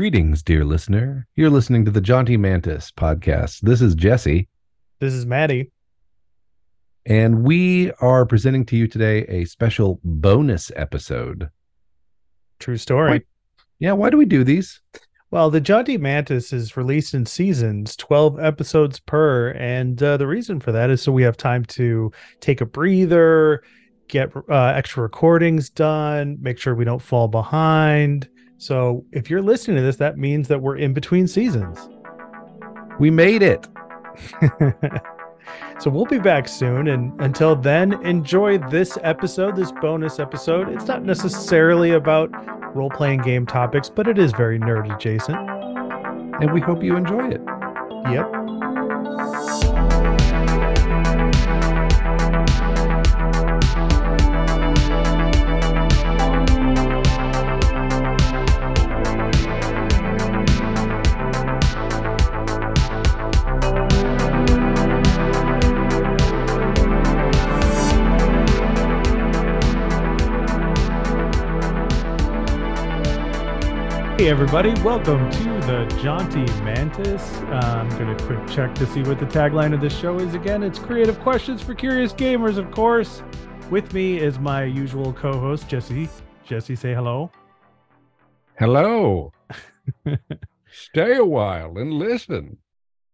Greetings, dear listener. You're listening to the Jaunty Mantis podcast. This is Jesse, This is Maddie. and we are presenting to you today a special bonus episode. True story. Why- Yeah, why do we do these? Well, the Jaunty Mantis is released in seasons, 12 episodes per. And uh, the reason for that is so we have time to take a breather, get uh, extra recordings done, make sure we don't fall behind. So if you're listening to this, that means that we're in between seasons. We made it. so we'll be back soon. And until then, enjoy this episode, this bonus episode. It's not necessarily about role playing game topics, but it is very nerd adjacent. And we hope you enjoy it. Yep. Hey, everybody, welcome to the Jaunty Mantis. Uh, I'm going to quick check to see what the tagline of this show is again. It's creative questions for curious gamers, of course. With me is my usual co host, Jesse. Jesse, say hello. Hello. Stay a while and listen.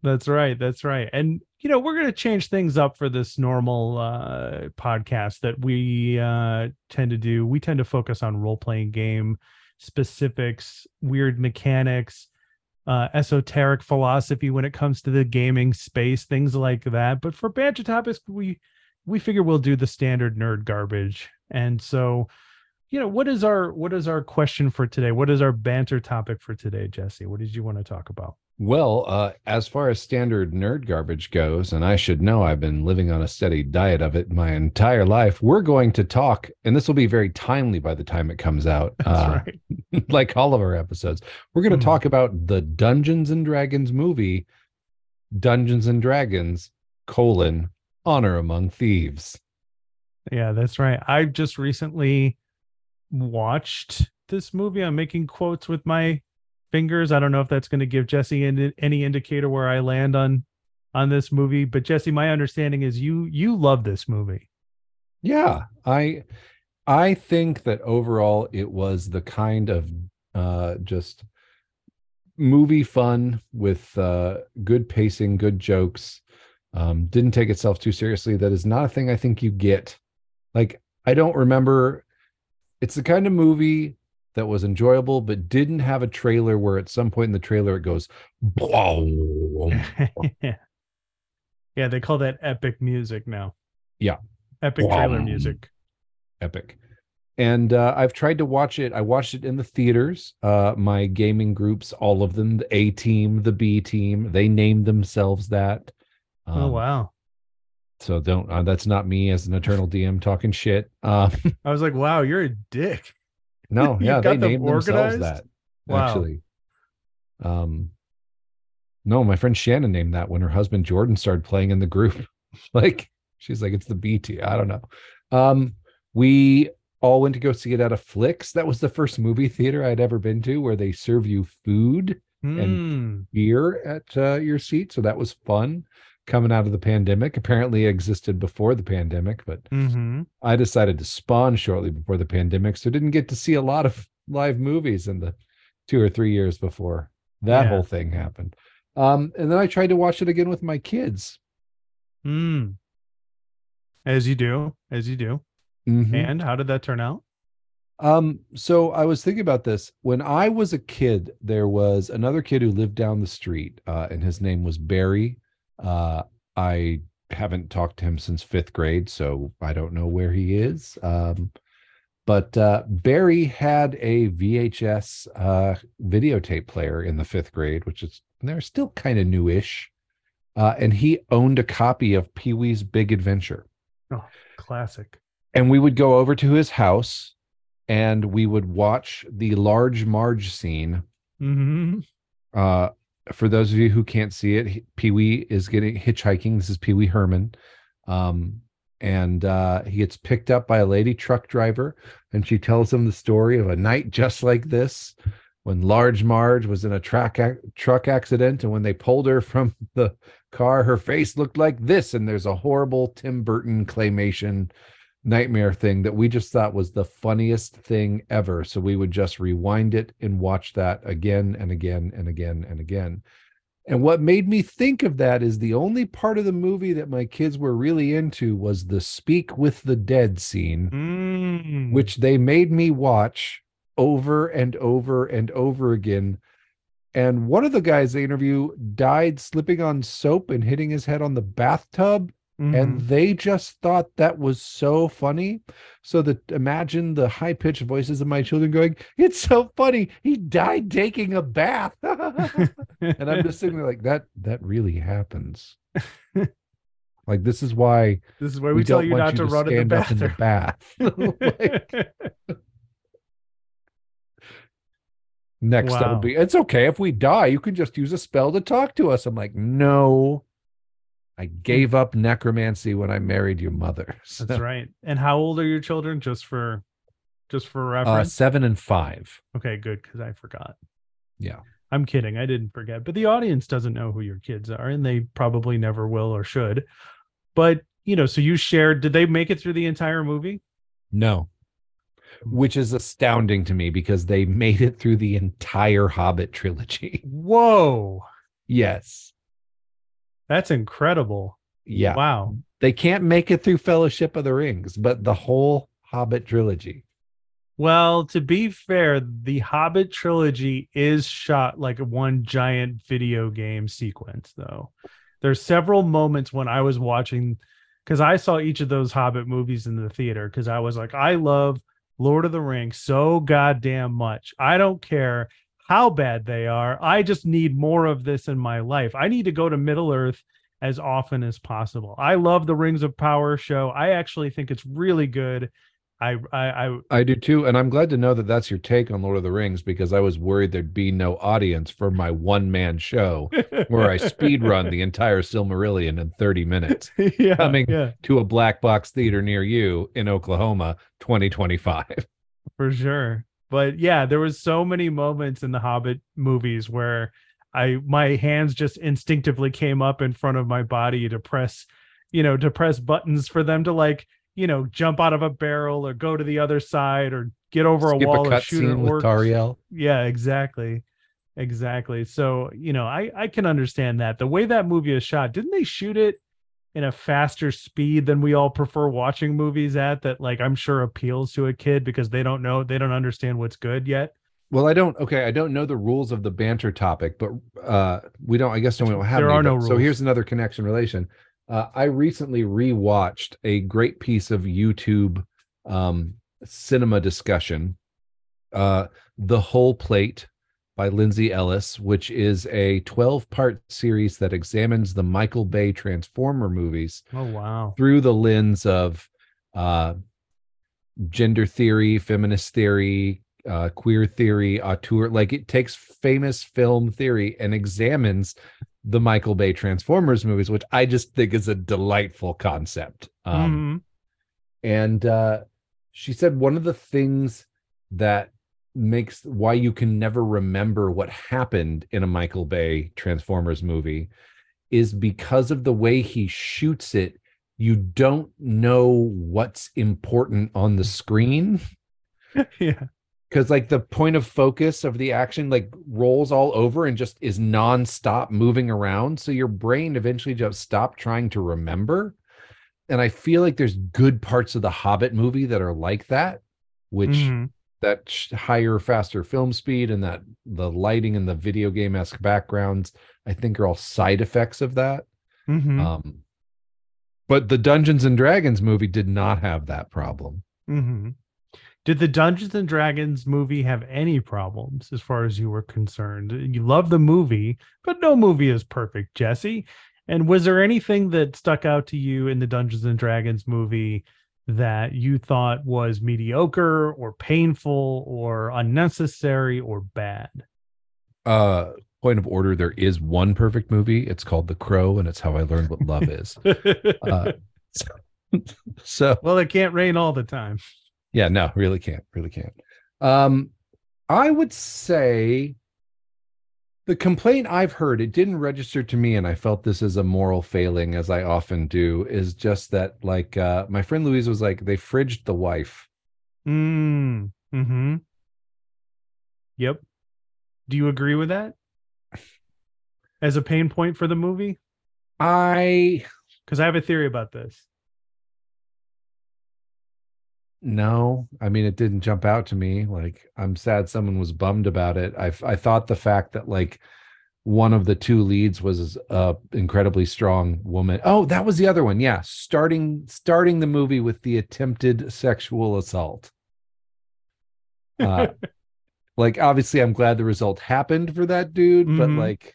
That's right. That's right. And, you know, we're going to change things up for this normal uh, podcast that we uh, tend to do. We tend to focus on role playing game specifics, weird mechanics, uh, esoteric philosophy when it comes to the gaming space, things like that. But for banter topics, we we figure we'll do the standard nerd garbage. And so, you know, what is our what is our question for today? What is our banter topic for today, Jesse? What did you want to talk about? Well, uh, as far as standard nerd garbage goes, and I should know I've been living on a steady diet of it my entire life, we're going to talk, and this will be very timely by the time it comes out. That's uh, right. like all of our episodes. We're going to Mhm. talk about the Dungeons and Dragons movie, Dungeons and Dragons: colon Honor Among Thieves. Yeah, that's right. I've just recently watched this movie. I'm making quotes with my fingers. I don't know if that's going to give Jesse any, indicator where I land on on this movie, but Jesse, my understanding is you you love this movie. Yeah, I I think that overall it was the kind of uh just movie fun with uh good pacing, good jokes. Um didn't take itself too seriously. That is not a thing I think you get. Like I don't remember it's the kind of movie that was enjoyable but didn't have a trailer where at some point in the trailer it goes yeah. Yeah, they call that epic music now. Yeah. Epic trailer music. epic and uh, i've tried to watch it i watched it in the theaters uh, my gaming groups all of them the a team the b team they named themselves that oh Um, wow. so don't uh, that's not me as an eternal dm talking shit uh, I was like, wow, you're a dick. No yeah they named themselves that Wow. actually um no my friend shannon named that when her husband jordan started playing in the group like she's like it's the BT. i don't know um we all went to go see it at a Flicks. That was the first movie theater I'd ever been to where they serve you food, and beer at uh, your seat. So that was fun coming out of the pandemic. Apparently existed before the pandemic, but Mm-hmm. I decided to spawn shortly before the pandemic. So didn't get to see a lot of live movies in the two or three years before that Yeah. whole thing happened. Um, and then I tried to watch it again with my kids. Mm. As you do, as you do. Mhm. And how did that turn out? Um, so I was thinking about this. When I was a kid, there was another kid who lived down the street, uh, and his name was Barry. Uh, I haven't talked to him since fifth grade, so I don't know where he is. Um, but uh, Barry had a VHS uh, videotape player in the fifth grade, which is they're still kind of newish. Uh, and he owned a copy of Pee Wee's Big Adventure Oh, Classic. and we would go over to his house and we would watch the large marge scene Mm-hmm. For those of you who can't see it pee-wee is getting hitchhiking. This is pee-wee herman. Um and uh he gets picked up by a lady truck driver and she tells him the story of a night just like this when Large Marge was in a truck ac- truck accident, and when they pulled her from the car, her face looked like this, and there's a horrible Tim Burton claymation nightmare thing that we just thought was the funniest thing ever. So we would just rewind it and watch that again and again and again and again. And what made me think of that is the only part of the movie that my kids were really into was the speak with the dead scene, Mm. which they made me watch over and over and over again. And one of the guys they interview died slipping on soap and hitting his head on the bathtub Mhm. and they just thought that was so funny. So that imagine the high-pitched voices of my children going it's so funny. He died taking a bath. And i'm just sitting there like that that really happens. Like this is why this is why we, tell don't you not to run in the up in the bath. Like, next Wow. that'll be it's okay. If we die you can just use a spell to talk to us. I'm like no i gave up necromancy when i married your mother So- That's right. And how old are your children? Just for, just for Uh, reference. seven and five. okay, good because I forgot. Yeah. I'm kidding. I didn't forget, but the audience doesn't know who your kids are, and they probably never will or should. But you know, so you shared. Did they make it through the entire movie? No. Which is astounding to me because they made it through the entire Hobbit trilogy. Whoa, yes. That's incredible! Yeah. Wow. They can't make it through Fellowship of the Rings, but the whole Hobbit trilogy. Well, to be fair, the Hobbit trilogy is shot like one giant video game sequence, though. There's several moments when I was watching because I saw each of those Hobbit movies in the theater because I was like, I love Lord of the Rings so goddamn much. I don't care how bad they are. I just need more of this in my life. I need to go to Middle Earth as often as possible. I love the Rings of Power show. I actually think it's really good. I I, I I do too. And I'm glad to know that that's your take on Lord of the Rings because I was worried there'd be no audience for my one man show where I speed run the entire Silmarillion in 30 minutes yeah, Coming. yeah, to a black box theater near you in Oklahoma 2025. for sure. But yeah, there was so many moments in the Hobbit movies where I my hands just instinctively came up in front of my body to press, you know, to press buttons for them to like, you know, jump out of a barrel or go to the other side or get over Skip a wall a or shoot an with. Tauriel. Yeah, exactly. Exactly. So, you know, I I can understand that. The way that movie is shot, didn't they shoot it in a faster speed than we all prefer watching movies at that like I'm sure appeals to a kid because they don't know, they don't understand what's good yet. Well, I don't. Okay, I don't know the rules of the banter topic, but uh, we don't. I guess we don't have. There any, are no but- So here's another connection relation. Uh, I recently rewatched a great piece of YouTube um, cinema discussion, uh, "The Whole Plate" by Lindsay Ellis, which is a 12 part series that examines the Michael Bay Transformer movies Oh wow. through the lens of uh, gender theory, feminist theory, uh, queer theory, auteur. Like it takes famous film theory and examines the Michael Bay Transformers movies, which I just think is a delightful concept. Um, Mhm. and uh, she said one of the things that makes why you can never remember what happened in a Michael Bay Transformers movie is because of the way he shoots it. You don't know what's important on the screen yeah. because, like, the point of focus of the action like rolls all over and just is nonstop moving around. So your brain eventually just stopped trying to remember. And I feel like there's good parts of the Hobbit movie that are like that, which Mhm. That higher, faster film speed and that the lighting and the video game esque backgrounds, I think are all side effects of that. Mhm. Um, but the Dungeons and Dragons movie did not have that problem. Mhm. Did the Dungeons and Dragons movie have any problems as far as you were concerned? You love the movie, but no movie is perfect, Jesse. And was there anything that stuck out to you in the Dungeons and Dragons movie that you thought was mediocre or painful or unnecessary or bad? Uh, point of order: there is one perfect movie. It's called The Crow, and it's how I learned what love is. Uh, so well, it can't rain all the time. yeah, no, really can't, really can't. Um, I would say the complaint I've heard, it didn't register to me, and I felt this as a moral failing, as I often do, is just that like uh my friend Louise was like, they fridged the wife. Mm. Hmm. Yep. Do you agree with that? As a pain point for the movie? I Because I have a theory about this. No, I mean it didn't jump out to me. Like I'm sad someone was bummed about it. I I thought the fact that like one of the two leads was a incredibly strong woman. Oh, that was the other one. Yeah, starting starting the movie with the attempted sexual assault. Uh, like obviously I'm glad the result happened for that dude, but Mhm. like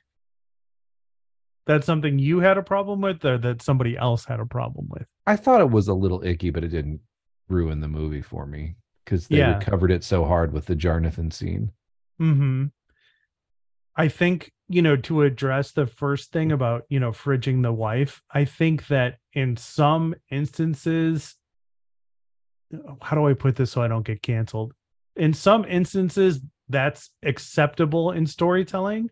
That's something you had a problem with, or that somebody else had a problem with. I thought it was a little icky, but it didn't ruin the movie for me because they Yeah. recovered it so hard with the Jarnathan scene. Hmm. I think you know to address the first thing about you know fridging the wife. I think that in some instances, how do I put this so I don't get canceled? In some instances, that's acceptable in storytelling,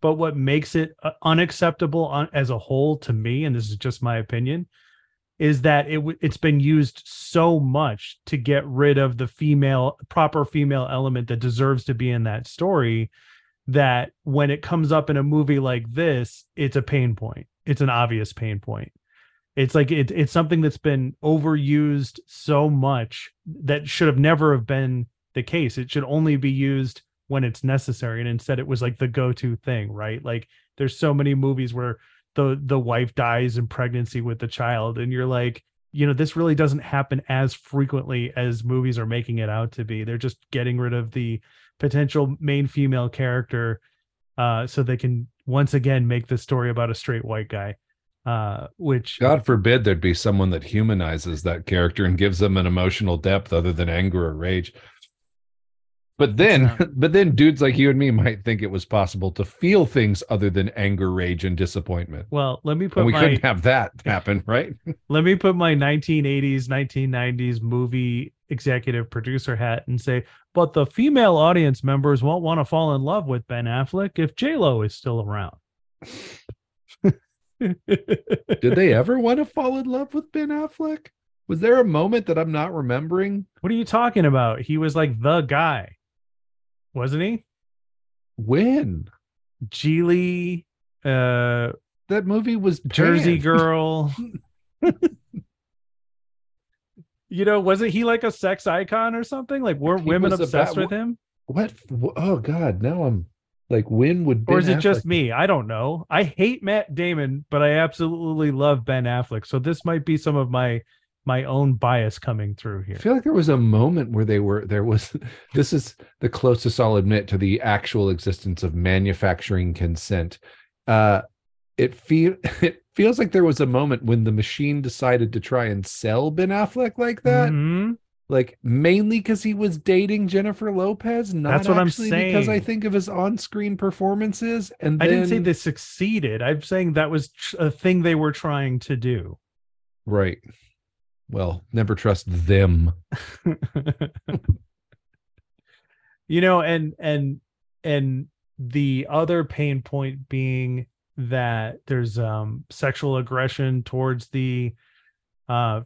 but what makes it uh, unacceptable on, as a whole to me, and this is just my opinion, is that it it's been used so much to get rid of the female proper female element that deserves to be in that story that when it comes up in a movie like this it's a pain point. It's an obvious pain point. It's like it, it's something that's been overused so much that should have never have been the case. It should only be used when it's necessary and instead it was like the go-to thing right? Like there's so many movies where the the wife dies in pregnancy with the child and you're like you know this really doesn't happen as frequently as movies are making it out to be they're just getting rid of the potential main female character uh so they can once again make the story about a straight white guy uh which God forbid there'd be someone that humanizes that character and gives them an emotional depth other than anger or rage. But then, but then dudes like you and me might think it was possible to feel things other than anger, rage, and disappointment. well let me And put we my couldn't have that happen, right? let me put my 1980s 1990s movie executive producer hat and say but the female audience members won't want to fall in love with ben affleck if j-lo is still around Did they ever want to fall in love with Ben Affleck? Was there a moment that I'm not remembering? what are you talking about he was like the guy wasn't he When? Geely, uh That movie was jersey girl you know wasn't he like a sex icon or something like weren't He women obsessed about- with him What? Oh God! Now I'm like, when would? or Ben is it just me? I don't know. I hate Matt Damon, but I absolutely love Ben Affleck. So this might be some of my my own bias coming through here. I feel like there was a moment where they were there was this is the closest I'll admit to the actual existence of manufacturing consent. Uh it feel it feels like there was a moment when the machine decided to try and sell Ben Affleck like that. Mhm. Like mainly because he was dating Jennifer Lopez, not That's what I'm actually because I think of his on-screen performances. And I didn't say they succeeded. I'm saying that was a thing they were trying to do. right. Well, never trust them. you know, and and and the other pain point being that there's um sexual aggression towards the uh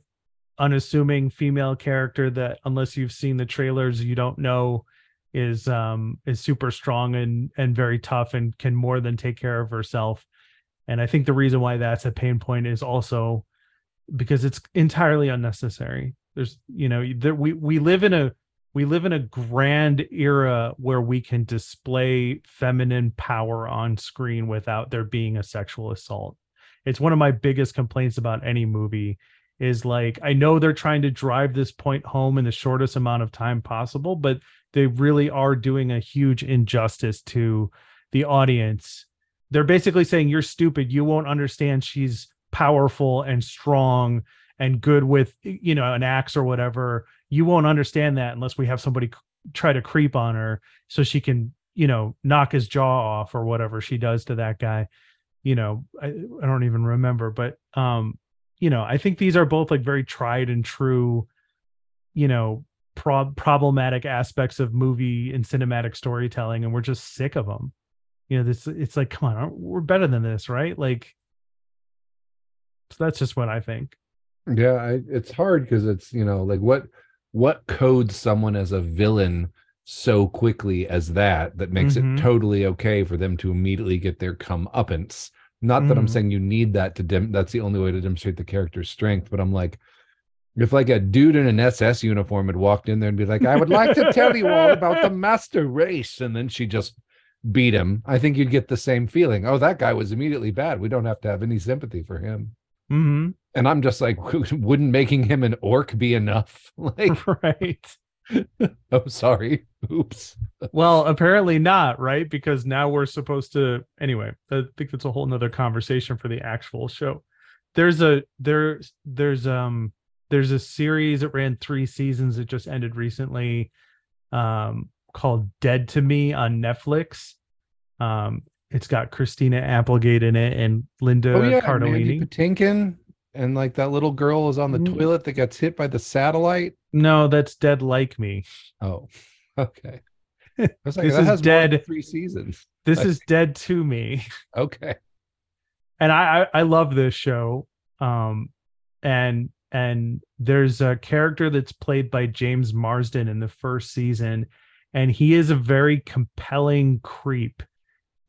unassuming female character that unless you've seen the trailers you don't know is um is super strong and and very tough and can more than take care of herself and i think the reason why that's a pain point is also because it's entirely unnecessary. There's you know there, we we live in a we live in a grand era where we can display feminine power on screen without there being a sexual assault. It's one of my biggest complaints about any movie is like i know they're trying to drive this point home in the shortest amount of time possible but they really are doing a huge injustice to the audience. They're basically saying you're stupid. You won't understand. She's powerful and strong and good with you know an axe or whatever you won't understand that unless we have somebody try to creep on her so she can you know knock his jaw off or whatever she does to that guy. You know i, I don't even remember but um you know i think these are both like very tried and true you know prob- problematic aspects of movie and cinematic storytelling and we're just sick of them you know this it's like come on we're better than this right? Like so that's just what i think yeah I, it's hard because it's you know like what what codes someone as a villain so quickly as that that makes Mhm. it totally okay for them to immediately get their comeuppance not that i'm Mhm. saying you need that to dim. that's the only way to demonstrate the character's strength but i'm like if like a dude in an ss uniform had walked in there and be like i would like to tell you all about the master race and then she just beat him i think you'd get the same feeling oh that guy was immediately bad we don't have to have any sympathy for him hmm and i'm just like wouldn't making him an orc be enough? Like right. oh sorry. Oops. Well apparently not right? Because now we're supposed to anyway i think that's a whole nother conversation for the actual show. There's a there's there's um there's a series that ran three seasons that just ended recently um called dead to me on netflix. Um it's got christina applegate in it and linda oh yeah cardellini. Mandy Patinkin and like that little girl is on the Mm. toilet that gets hit by the satellite? No that's dead like me. Oh okay. Like, This that is has dead. three seasons. This I is dead to me. Okay. And I, I I love this show. Um, and and there's a character that's played by James Marsden in the first season, and he is a very compelling creep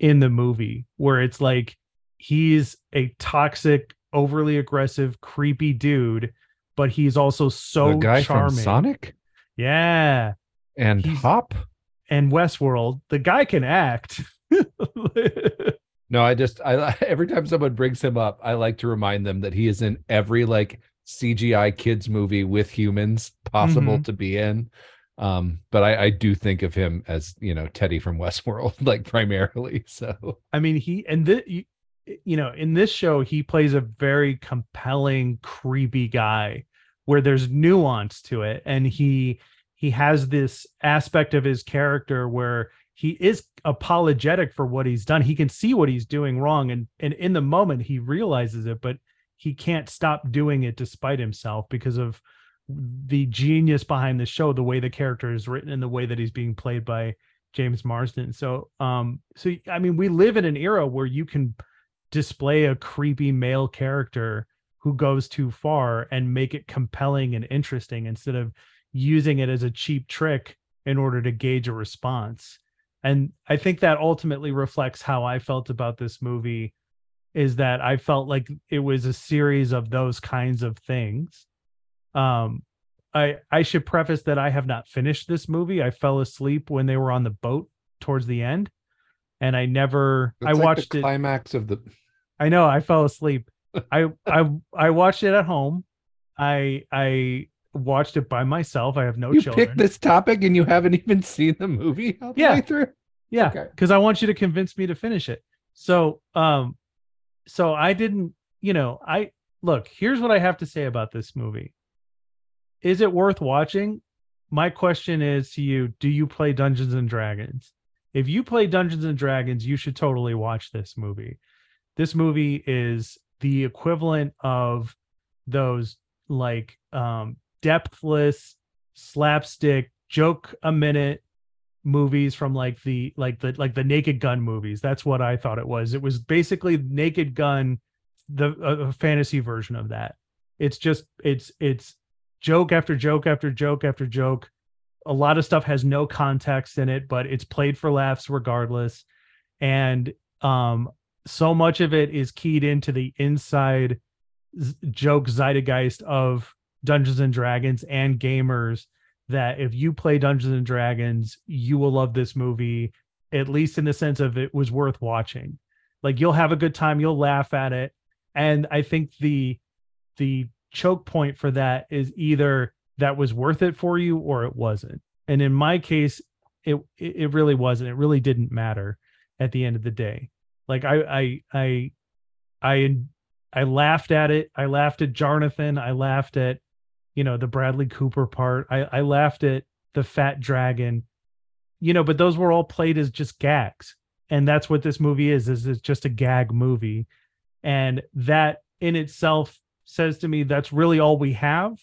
in the movie where it's like he's a toxic, overly aggressive, creepy dude, but he's also so the guy charming. from sonic Yeah, and He's- hop and Westworld, the guy can act. No, I just I every time someone brings him up, I like to remind them that he is in every like CGI kids movie with humans possible Mhm. to be in. Um, but I, I do think of him as you know Teddy from Westworld, like primarily. So I mean, he and the you, you know in this show he plays a very compelling, creepy guy where there's nuance to it, and he he has this aspect of his character where he is apologetic for what he's done. He can see what he's doing wrong, and and in the moment he realizes it, but he can't stop doing it despite himself because of the genius behind the show, the way the character is written, and the way that he's being played by James Marsden. So, um, so I mean, we live in an era where you can display a creepy male character who goes too far and make it compelling and interesting instead of using it as a cheap trick in order to gauge a response. And I think that ultimately reflects how I felt about this movie is that I felt like it was a series of those kinds of things. Um I I should preface that I have not finished this movie. I fell asleep when they were on the boat towards the end and I never I like watched the it climax of the I know I fell asleep. I I I watched it at home. I I watched it by myself. I have no you children. picked this topic and you haven't even seen the movie all the Yeah. way through. yeah, Okay. because I want you to convince me to finish it. So um so I didn't, you know, I look, here's what I have to say about this movie. Is it worth watching? My question is to you, do you play Dungeons and Dragons? If you play Dungeons and Dragons, you should totally watch this movie. This movie is the equivalent of those like um depthless slapstick joke a minute movies from like the like the like the naked gun movies that's what i thought it was it was basically naked gun the a, a fantasy version of that it's just it's it's joke after joke after joke after joke a lot of stuff has no context in it but it's played for laughs regardless and um so much of it is keyed into the inside z- joke zeitgeist of dungeons and dragons and gamers that if you play Dungeons and Dragons, you will love this movie, at least in the sense of it was worth watching. Like you'll have a good time, you'll laugh at it. And I think the the choke point for that is either that was worth it for you or it wasn't. And in my case, it it really wasn't. It really didn't matter at the end of the day. Like I I I I I laughed at it. I laughed at Jonathan. I laughed at you know the Bradley Cooper part. I I laughed at the fat dragon. You know, but those were all played as just gags. And that's what this movie is is it's just a gag movie. And that in itself says to me that's really all we have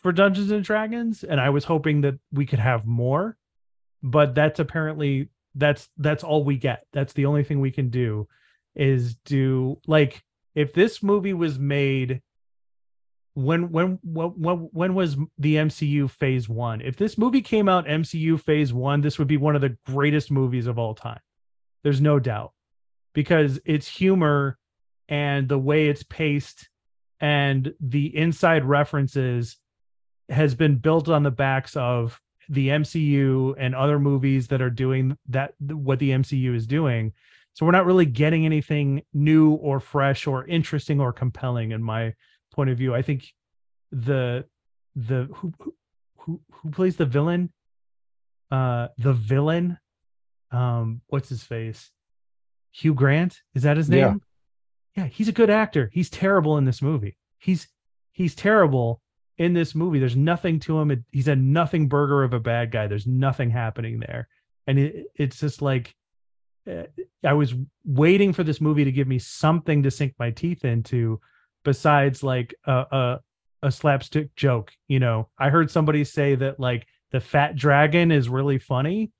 for Dungeons and Dragons, and I was hoping that we could have more, but that's apparently that's that's all we get. That's the only thing we can do is do like if this movie was made when when when when was the MCU phase 1 if this movie came out MCU phase 1 this would be one of the greatest movies of all time. There's no doubt. Because it's humor and the way it's paced and the inside references has been built on the backs of the MCU and other movies that are doing that what the MCU is doing so we're not really getting anything new or fresh or interesting or compelling in my point of view. I think the the who who who plays the villain, uh, the villain, um, what's his face? Hugh Grant is that his name? Yeah. he's a good actor. He's terrible in this movie. He's he's terrible in this movie. There's nothing to him. It, he's a nothing burger of a bad guy. There's nothing happening there, and it, it's just like uh, I was waiting for this movie to give me something to sink my teeth into besides like a, a, a slapstick joke. You know, I heard somebody say that like the fat dragon is really funny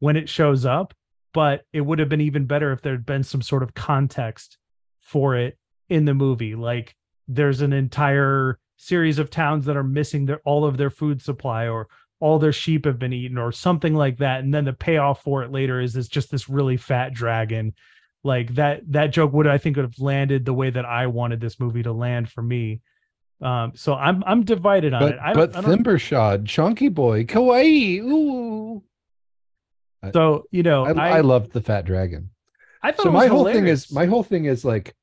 when it shows up, but it would have been even better if there'd been some sort of context for it in the movie. Like there's an entire series of towns that are missing their all of their food supply or all their sheep have been eaten or something like that. And then the payoff for it later is this just this really fat dragon. Like that that joke would i think would have landed the way that i wanted this movie to land for me. Um so i'm i'm divided on but, it. I, but Themberchaud, chunky boy kawaii ooh. So you know I, I, I loved the fat dragon i thought so my whole thing is my whole thing is like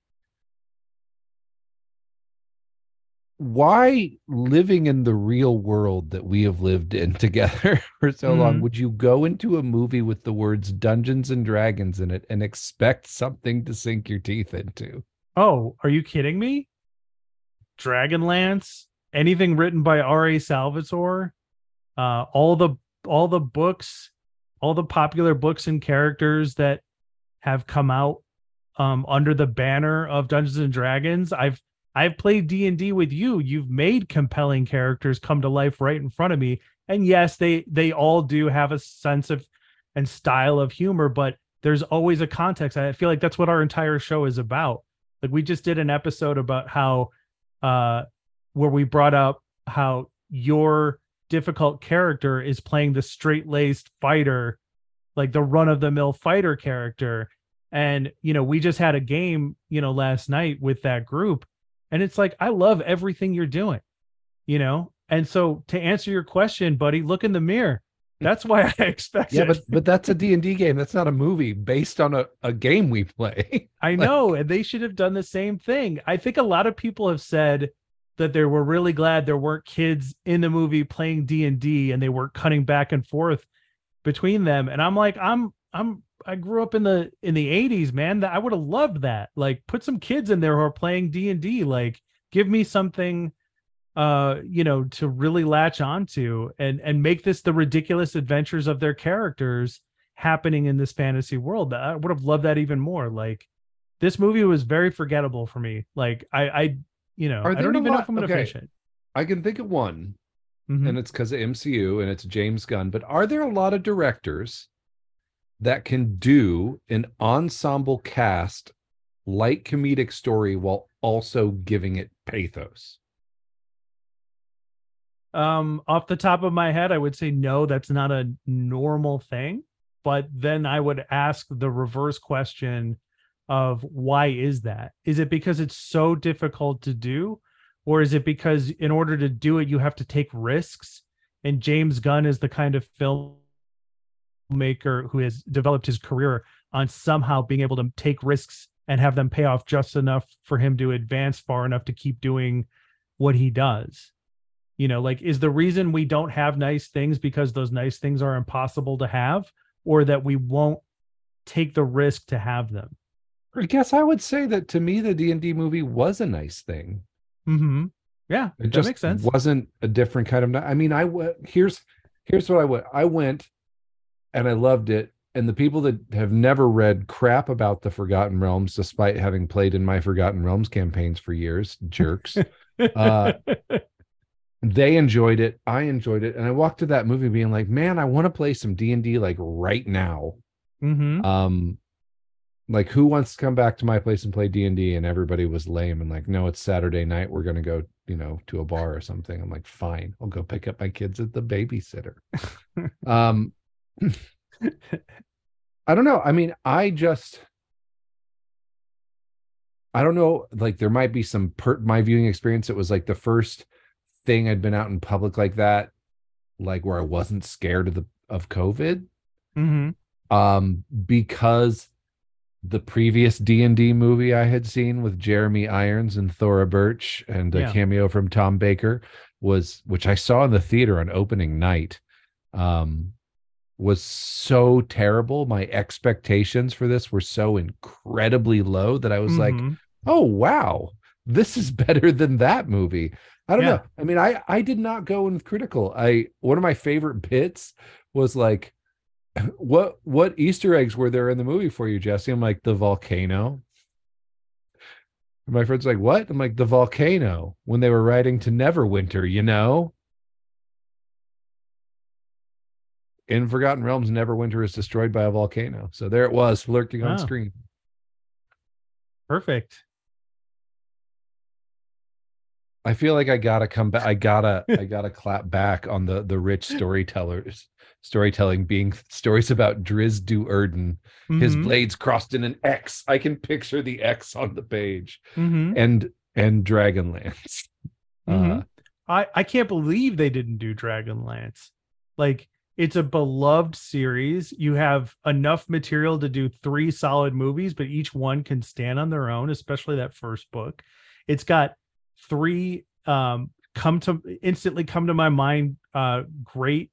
why living in the real world that we have lived in together for so mm-hmm. long would you go into a movie with the words dungeons and dragons in it and expect something to sink your teeth into? Oh are you kidding me? Dragonlance anything written by ra salvatore uh all the all the books all the popular books and characters that have come out um under the banner of dungeons and dragons i've I've played D&D with you. You've made compelling characters come to life right in front of me. And yes, they they all do have a sense of and style of humor, but there's always a context. I feel like that's what our entire show is about. Like we just did an episode about how uh where we brought up how your difficult character is playing the straight-laced fighter, like the run-of-the-mill fighter character. And you know, we just had a game, you know, last night with that group and it's like, I love everything you're doing, you know? And so to answer your question, buddy, look in the mirror. That's why I expect yeah, but but that's a D&D game. That's not a movie based on a, a game we play. I like... know, and they should have done the same thing. I think a lot of people have said that they were really glad there weren't kids in the movie playing D&D and they weren't cutting back and forth between them. And I'm like, I'm I'm I grew up in the in the 80s, man. That I would have loved that. Like put some kids in there who are playing D&D. Like give me something uh you know to really latch onto and and make this the ridiculous adventures of their characters happening in this fantasy world. I would have loved that even more. Like this movie was very forgettable for me. Like I I you know, I don't even lot, know if I'm gonna okay. finish it. I can think of one. Mm-hmm. And it's because of MCU and it's James Gunn. But are there a lot of directors that can do an ensemble cast light comedic story while also giving it pathos? Um, off the top of my head, I would say no, that's not a normal thing. But then I would ask the reverse question of why is that? Is it because it's so difficult to do? Or is it because in order to do it, you have to take risks? And James Gunn is the kind of filmmaker who has developed his career on somehow being able to take risks and have them pay off just enough for him to advance far enough to keep doing what he does. You know, like is the reason we don't have nice things because those nice things are impossible to have or that we won't take the risk to have them? I guess I would say that to me the D&D movie was a nice thing. Mhm. Yeah, it just makes sense. wasn't a different kind of I mean, I here's here's what I went. I went and I loved it. And the people that have never read crap about the Forgotten Realms, despite having played in my Forgotten Realms campaigns for years, jerks. uh, they enjoyed it. I enjoyed it. And I walked to that movie being like, man, I want to play some D&D like right now. Mm-hmm. Um like who wants to come back to my place and play D&D and everybody was lame and like no it's Saturday night we're going to go, you know, to a bar or something. I'm like fine. I'll go pick up my kids at the babysitter. um I don't know. I mean, I just I don't know, like there might be some per my viewing experience. It was like the first thing I'd been out in public like that, like where I wasn't scared of the of COVID. Mm-hmm. Um, because the previous D and D movie I had seen with Jeremy Irons and Thora Birch and a Yeah. cameo from Tom Baker was, which I saw in the theater on opening night, um, was so terrible. My expectations for this were so incredibly low that I was like, Mhm. oh wow this is better than that movie i don't Yeah. know i mean i i did not go in critical i one of my favorite bits was like what what easter eggs were there in the movie for you jesse? I'm like the volcano. And my friend's like what? I'm like the volcano when they were riding to neverwinter you know? In forgotten realms neverwinter is destroyed by a volcano. So there it was lurking on ah. screen. Perfect I feel like I gotta come back. I gotta, I gotta clap back on the the rich storytellers, storytelling being stories about Drizzt Do'Urden. His Mhm. blades crossed in an X. I can picture the X on the page, Mhm. and and Dragonlance. Uh, Mhm. I I can't believe they didn't do Dragonlance. Like it's a beloved series. You have enough material to do three solid movies, but each one can stand on their own, especially that first book. It's got three um come to instantly come to my mind uh great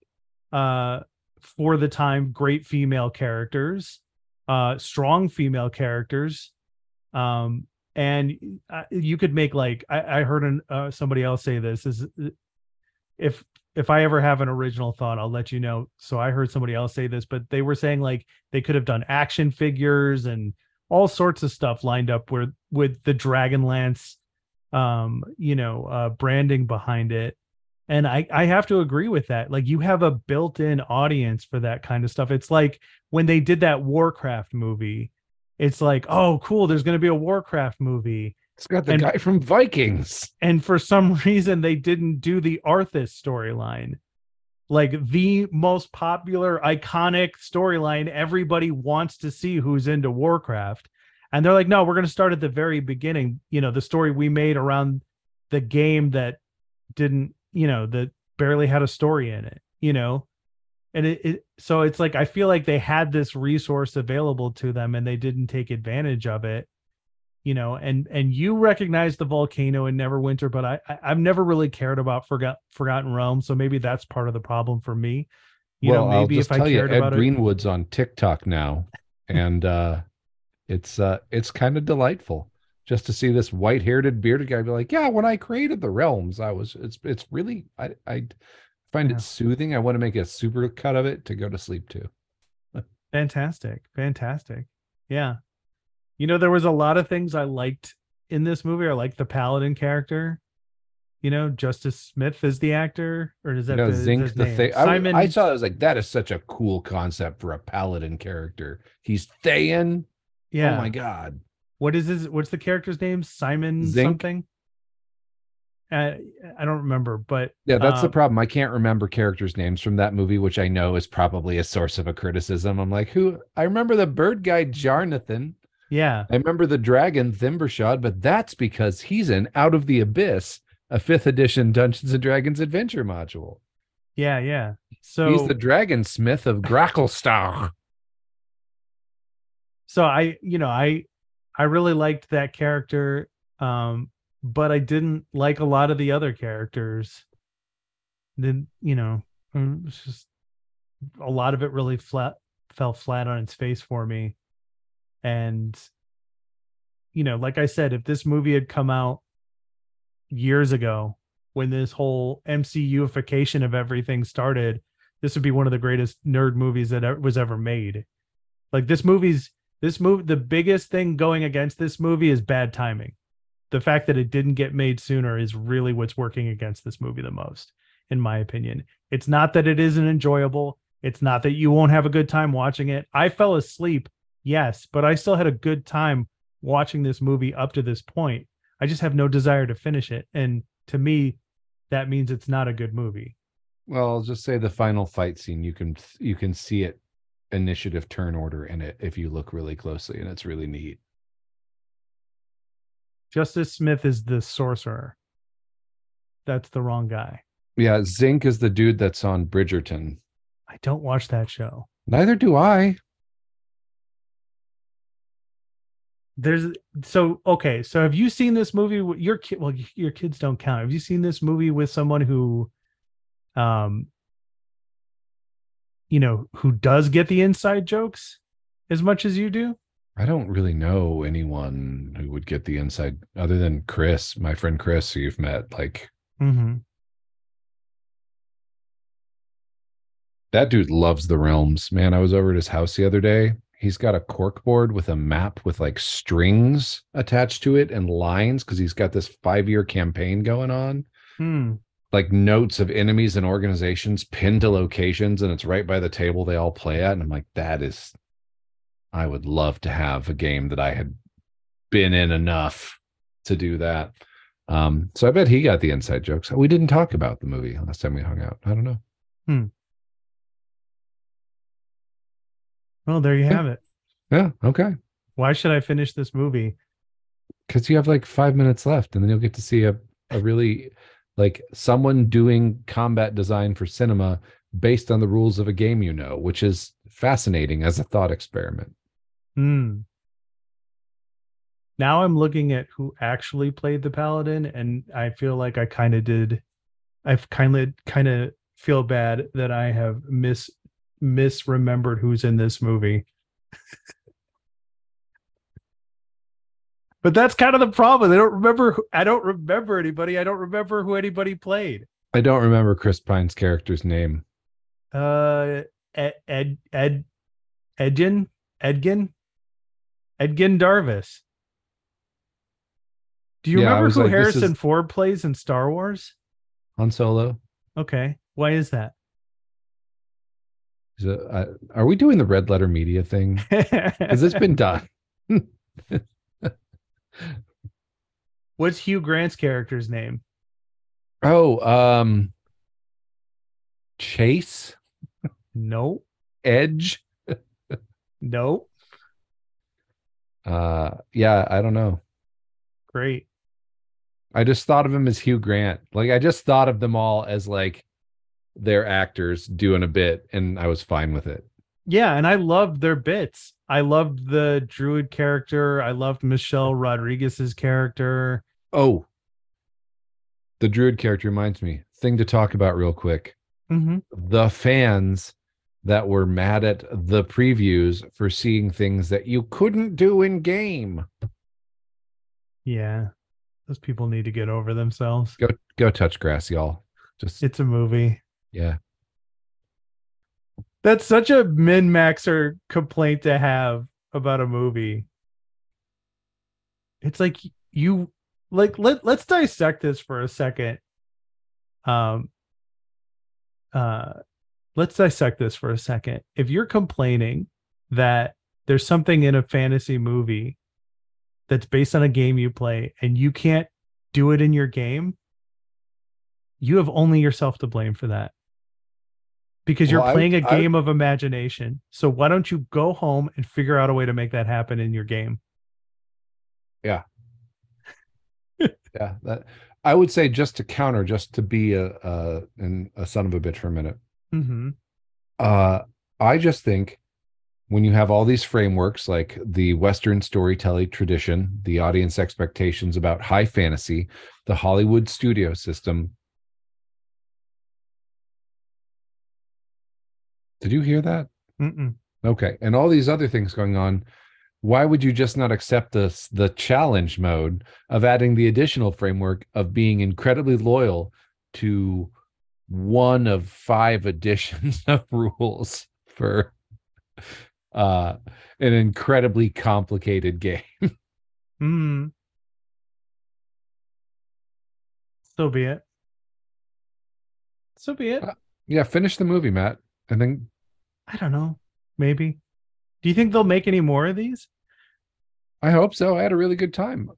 uh for the time great female characters uh strong female characters. Um and uh, you could make like i, I heard an, uh, somebody else say this is uh, if if i ever have an original thought i'll let you know. So i heard somebody else say this but they were saying like they could have done action figures and all sorts of stuff lined up where with the dragonlance um you know uh branding behind it. And i i have to agree with that. Like you have a built-in audience for that kind of stuff. It's like when they did that warcraft movie it's like oh cool there's going to be a warcraft movie. It's got the and- guy from Vikings. and for some reason they didn't do the arthas storyline. Like the most popular iconic storyline everybody wants to see who's into warcraft and they're like no we're going to start at the very beginning. You know the story we made around the game that didn't you know that barely had a story in it you know? And it, it so it's like i feel like they had this resource available to them and they didn't take advantage of it you know? And and you recognize the volcano in neverwinter but i, I i've never really cared about forgot forgotten realm so maybe that's part of the problem for me. You well, know maybe I'll if just i tell you, Ed about it Greenwood's on TikTok now, and uh, it's uh, it's kind of delightful just to see this white-haired bearded guy be like, "Yeah, when I created the realms, I was." It's it's really I I find Yeah. it soothing. I want to make a super cut of it to go to sleep to. fantastic fantastic yeah you know there was a lot of things i liked in this movie i liked the paladin character you know justice smith is the actor or is that you know, the, the thing. I, I saw it I was like, that is such a cool concept for a paladin character. He's Thayan. Yeah Oh my god. what is his what's the character's name simon something uh, i don't remember but Yeah, that's the um, problem. I can't remember characters' names from that movie, which I know is probably a source of a criticism. I'm like, who? I remember the bird guy, Jarnathan. yeah I remember the dragon, Themberchaud, but that's because he's in Out of the Abyss, a fifth edition Dungeons and Dragons adventure module. yeah yeah so he's the dragon smith of Gracklstugh. So i you know i i really liked that character um but i didn't like a lot of the other characters. Then you know it's just a lot of it really flat fell flat on its face for me. And you know like i said if this movie had come out years ago when this whole mcuification of everything started this would be one of the greatest nerd movies that was ever made. Like this movie's this movie the biggest thing going against this movie is bad timing the fact that it didn't get made sooner is really what's working against this movie the most, in my opinion. It's not that it isn't enjoyable. It's not that you won't have a good time watching it. I fell asleep, yes, but I still had a good time watching this movie up to this point. I just have no desire to finish it. And to me, that means it's not a good movie. Well, I'll just say the final fight scene. You can you can see it initiative turn order in it if you look really closely, and it's really neat. Justice Smith is the sorcerer. That's the wrong guy. Yeah, Xenk is the dude that's on Bridgerton. I don't watch that show. Neither do I. There's so okay. So have you seen this movie? with Your kid, well, your kids don't count. Have you seen this movie with someone who, um, you know, who does get the inside jokes as much as you do? I don't really know anyone who would get the inside other than Chris, my friend Chris, who you've met. Like Mm-hmm. that dude loves the realms. Man, I was over at his house the other day. He's got a cork board with a map with like strings attached to it and lines because he's got this five year campaign going on. Hmm. Like notes of enemies and organizations pinned to locations, and it's right by the table they all play at. And I'm like, that is, I would love to have a game that I had been in enough to do that. Um, so I bet he got the inside jokes. We didn't talk about the movie last time we hung out. I don't know. hmm. Well, there you have it. Yeah, okay. Why should I finish this movie? because you have like five minutes left and then you'll get to see a, a really like someone doing combat design for cinema based on the rules of a game you know which is fascinating as a thought experiment Hmm. Now I'm looking at who actually played the paladin, and I feel like I kind of did. I've kind of kind of feel bad that I have mis misremembered who's in this movie. but that's kind of the problem. I don't remember. Who, I don't remember anybody. I don't remember who anybody played. i don't remember chris pine's character's name Uh, Ed Ed Ed Edgin Edgin Edgin Darvis. Do you Yeah, remember who like, Harrison is- Ford plays in Star Wars? Han Solo. Okay, why is that? Is it, uh, are we doing the red letter media thing? Because it's been done. What's Hugh Grant's character's name? Oh, um, Chase No, Edge. no. Uh, yeah, I don't know. Great. I just thought of him as Hugh Grant. Like I just thought of them all as like their actors doing a bit, and I was fine with it. Yeah, and I loved their bits. I loved the druid character. I loved Michelle Rodriguez's character. Oh, the druid character reminds me. Thing to talk about real quick. Mm-hmm. The fans that were mad at the previews for seeing things that you couldn't do in game. Yeah, those people need to get over themselves. Go go touch grass, y'all. Just It's a movie. yeah. That's such a min maxer complaint to have about a movie. It's like you like let let's dissect this for a second. Um uh let's dissect this for a second. If you're complaining that there's something in a fantasy movie that's based on a game you play and you can't do it in your game, you have only yourself to blame for that because you're playing a I- game of imagination. So why don't you go home and figure out a way to make that happen in your game? Yeah, yeah. that I would say just to counter, just to be a a an, a son of a bitch for a minute. Mm-hmm. Uh, I just think when you have all these frameworks like the Western storytelling tradition, the audience expectations about high fantasy, the Hollywood studio system. Did you hear that? Mm-mm. Okay. And all these other things going on. Why would you just not accept this the challenge mode of adding the additional framework of being incredibly loyal to one of five editions of rules for uh an incredibly complicated game? Mm. So be it. So be it. Uh, Yeah, finish the movie, Matt. And then I don't know. Maybe. Do you think they'll make any more of these? I hope so. I had a really good time.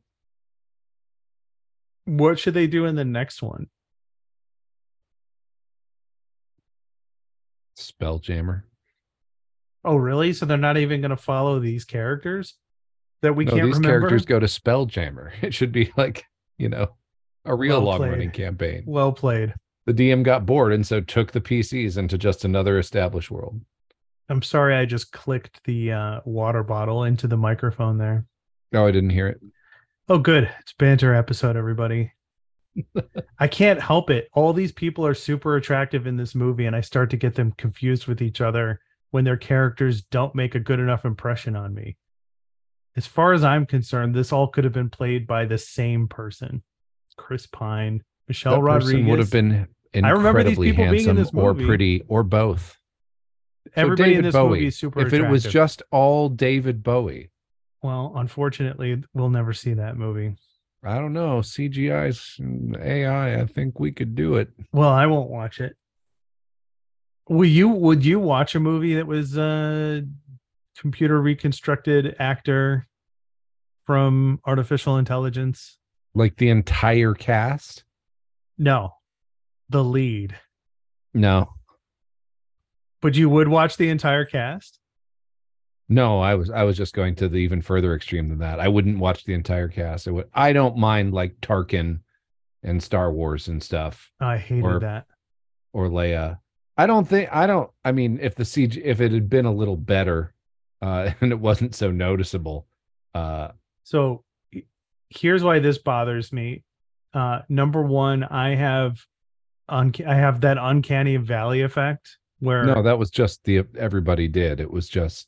What should they do in the next one? Spelljammer. Oh, really? So they're not even going to follow these characters that we no, can't these remember? characters go to Spelljammer. It should be like, you know, a real Well long running campaign. Well played. The DM got bored and so took the PCs into just another established world. I'm sorry I just clicked the uh, water bottle into the microphone there. No, I didn't hear it. Oh, good. It's banter episode, everybody. I can't help it. All these people are super attractive in this movie, and I start to get them confused with each other when their characters don't make a good enough impression on me. As far as I'm concerned, this all could have been played by the same person. Chris Pine, Michelle that Rodriguez. would have been I remember these incredibly people being in handsome this or pretty or both. So Everybody in David this Bowie, movie is super If it was just all David Bowie, well, unfortunately, we'll never see that movie. I don't know. CGI's AI. I think we could do it. Well, I won't watch it. Will you would you watch a movie that was uh computer reconstructed actor from artificial intelligence? Like the entire cast? No. The lead. No. But you would watch the entire cast? No, I was I was just going to the even further extreme than that. I wouldn't watch the entire cast. I would I don't mind like Tarkin and Star Wars and stuff I hated Or- that. or Leia. I don't think I don't I mean if the CG if it had been a little better uh and it wasn't so noticeable uh So here's why this bothers me. Uh number 1, I have un- I have that uncanny valley effect where no that was just the everybody did. It was just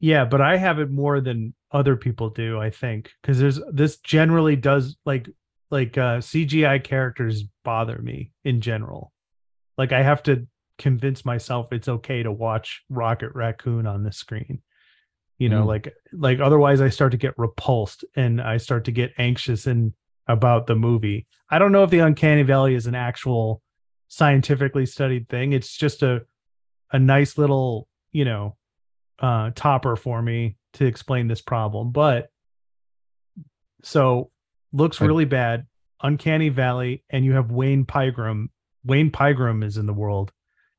Yeah, but I have it more than other people do, I think, because there's this generally does like like uh CGI characters bother me in general. Like I have to convince myself it's okay to watch Rocket Raccoon on the screen. You know, Mm. like like otherwise I start to get repulsed and I start to get anxious and about the movie. I don't know if the uncanny valley is an actual scientifically studied thing. It's just a a nice little, you know, uh topper for me to explain this problem but so looks really bad. Uncanny valley and you have wayne pygram. Wayne pygram is in the world.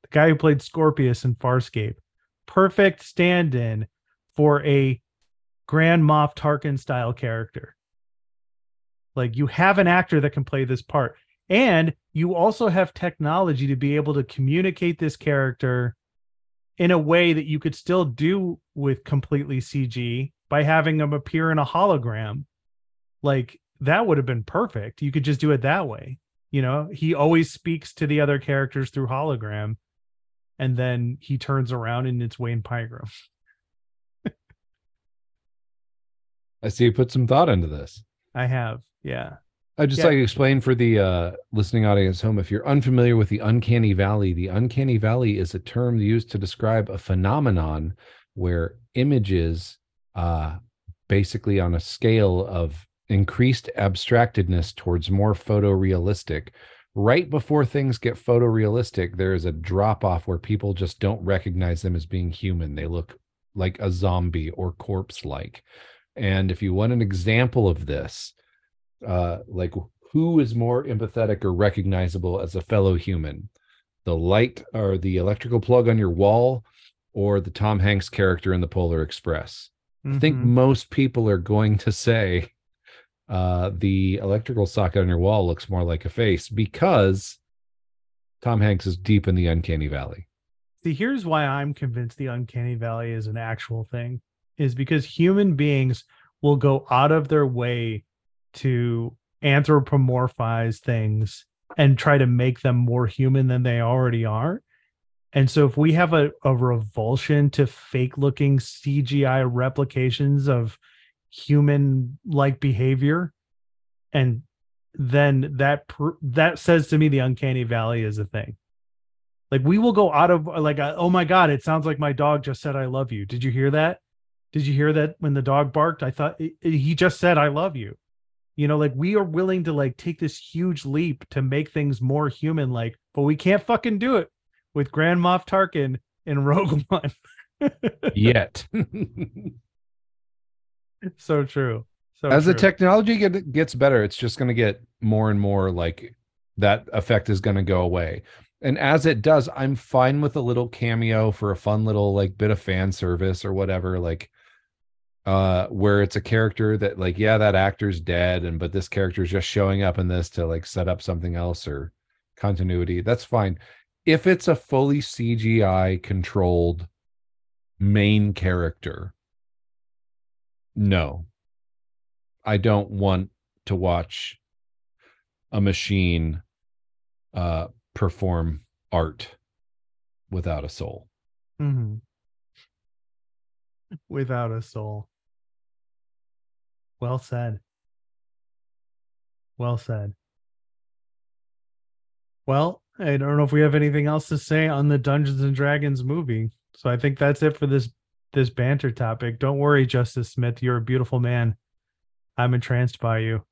The guy who played scorpius in farscape. Perfect stand-in for a grand moff tarkin style character like you have an actor that can play this part and you also have technology to be able to communicate this character in a way that you could still do with completely CG by having him appear in a hologram. Like that would have been perfect. You could just do it that way. You know, he always speaks to the other characters through hologram, and then he turns around and it's Wayne Pygram. I see you put some thought into this. I have, yeah. I just Yeah. like to explain for the uh, listening audience home if you're unfamiliar with the uncanny valley, the uncanny valley is a term used to describe a phenomenon where images, uh, basically on a scale of increased abstractedness towards more photorealistic, right before things get photorealistic, there is a drop off where people just don't recognize them as being human. They look like a zombie or corpse like. And if you want an example of this, uh like who is more empathetic or recognizable as a fellow human? The light or the electrical plug on your wall or the tom hanks character in the polar express? I think Mhm. most people are going to say uh the electrical socket on your wall looks more like a face because tom hanks is deep in the uncanny valley. See, here's why I'm convinced the uncanny valley is an actual thing is because human beings will go out of their way to anthropomorphize things and try to make them more human than they already are. And so if we have a, a revulsion to fake looking CGI replications of human like behavior and then that pr- that says to me the uncanny valley is a thing. Like we will go out of like uh, oh my god it sounds like my dog just said i love you. Did you hear that? Did you hear that when the dog barked? I thought it- it- he just said i love you You know, like we are willing to like take this huge leap to make things more human like, but we can't fucking do it with Grand Moff Tarkin in Rogue One. Yet. so true. So As the technology get, gets better, it's just going to get more and more like that effect is going to go away. And as it does, I'm fine with a little cameo for a fun little like bit of fan service or whatever. Like, uh where it's a character that like yeah that actor's dead and but this character is just showing up in this to like set up something else or continuity that's fine if it's a fully cgi controlled main character no i don't want to watch a machine uh perform art without a soul Mhm. without a soul. Well said. Well said. Well, I don't know if we have anything else to say on the Dungeons and Dragons movie. So I think that's it for this this banter topic. Don't worry, Justice Smith, you're a beautiful man. I'm entranced by you.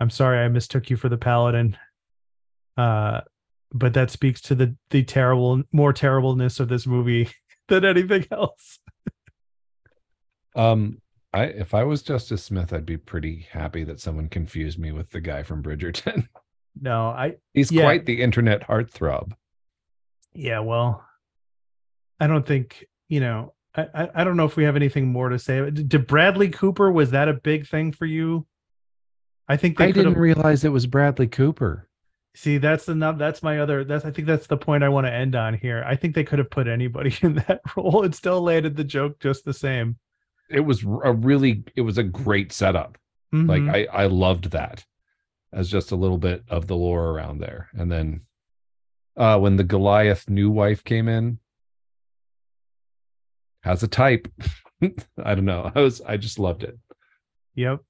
I'm sorry I mistook you for the paladin. Uh but that speaks to the the terrible more terribleness of this movie than anything else. Um, I if I was Justice Smith, I'd be pretty happy that someone confused me with the guy from Bridgerton. No, I He's Yeah. quite the internet heartthrob. yeah, well, I don't think you know. I, I I don't know if we have anything more to say. Did Bradley Cooper was that a big thing for you? I think they I didn't realize it was Bradley Cooper. see, that's the nut- that's my other. That's I think that's the point I want to end on here. I think they could have put anybody in that role and still landed the joke just the same. It was a really, it was a great setup. Mhm. Like I, I loved that as just a little bit of the lore around there. And then, uh, when the Goliath new wife came in, has a type. I don't know. I was, I just loved it. yep.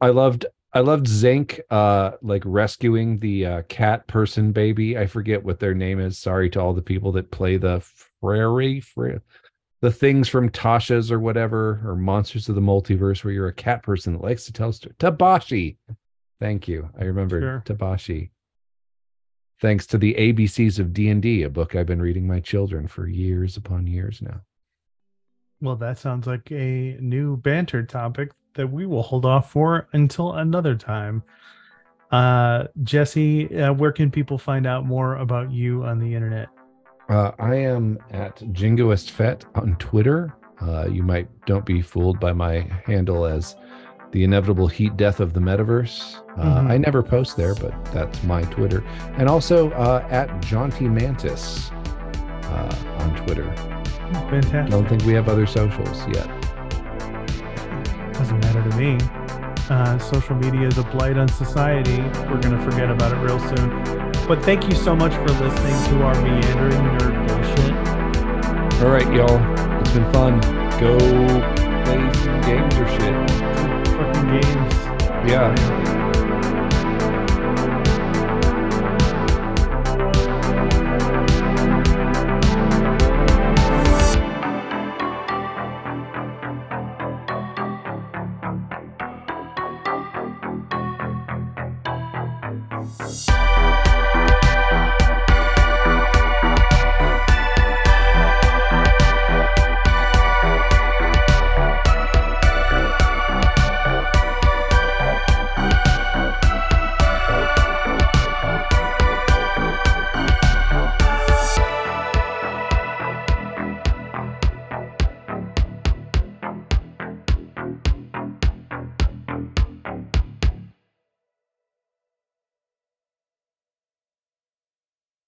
I loved I loved Xenk uh like rescuing the uh cat person baby. I forget what their name is. Sorry to all the people that play the Frary Fra- the things from Tasha's or whatever or Monsters of the Multiverse where you're a cat person that likes to tell stories. Tabaxi. Thank you. I remembered Sure. Tabaxi. Thanks to the ABCs of D&D, a book I've been reading my children for years upon years now. Well, that sounds like a new banter topic that we will hold off for until another time. Uh, Jesse, uh, where can people find out more about you on the internet? Uh, I am at Jingoist Fet on Twitter. Uh, you might don't be fooled by my handle as the inevitable heat death of the metaverse. Uh, Mhm. I never post there, but that's my Twitter. And also uh, at Jaunty Mantis uh, on Twitter. Fantastic. Don't think we have other socials yet. Doesn't matter to me. Uh, social media is a blight on society. We're going to forget about it real soon. But thank you so much for listening to our meandering nerd bullshit. All right, y'all. It's been fun. Go play some games or shit. Fucking games. Yeah.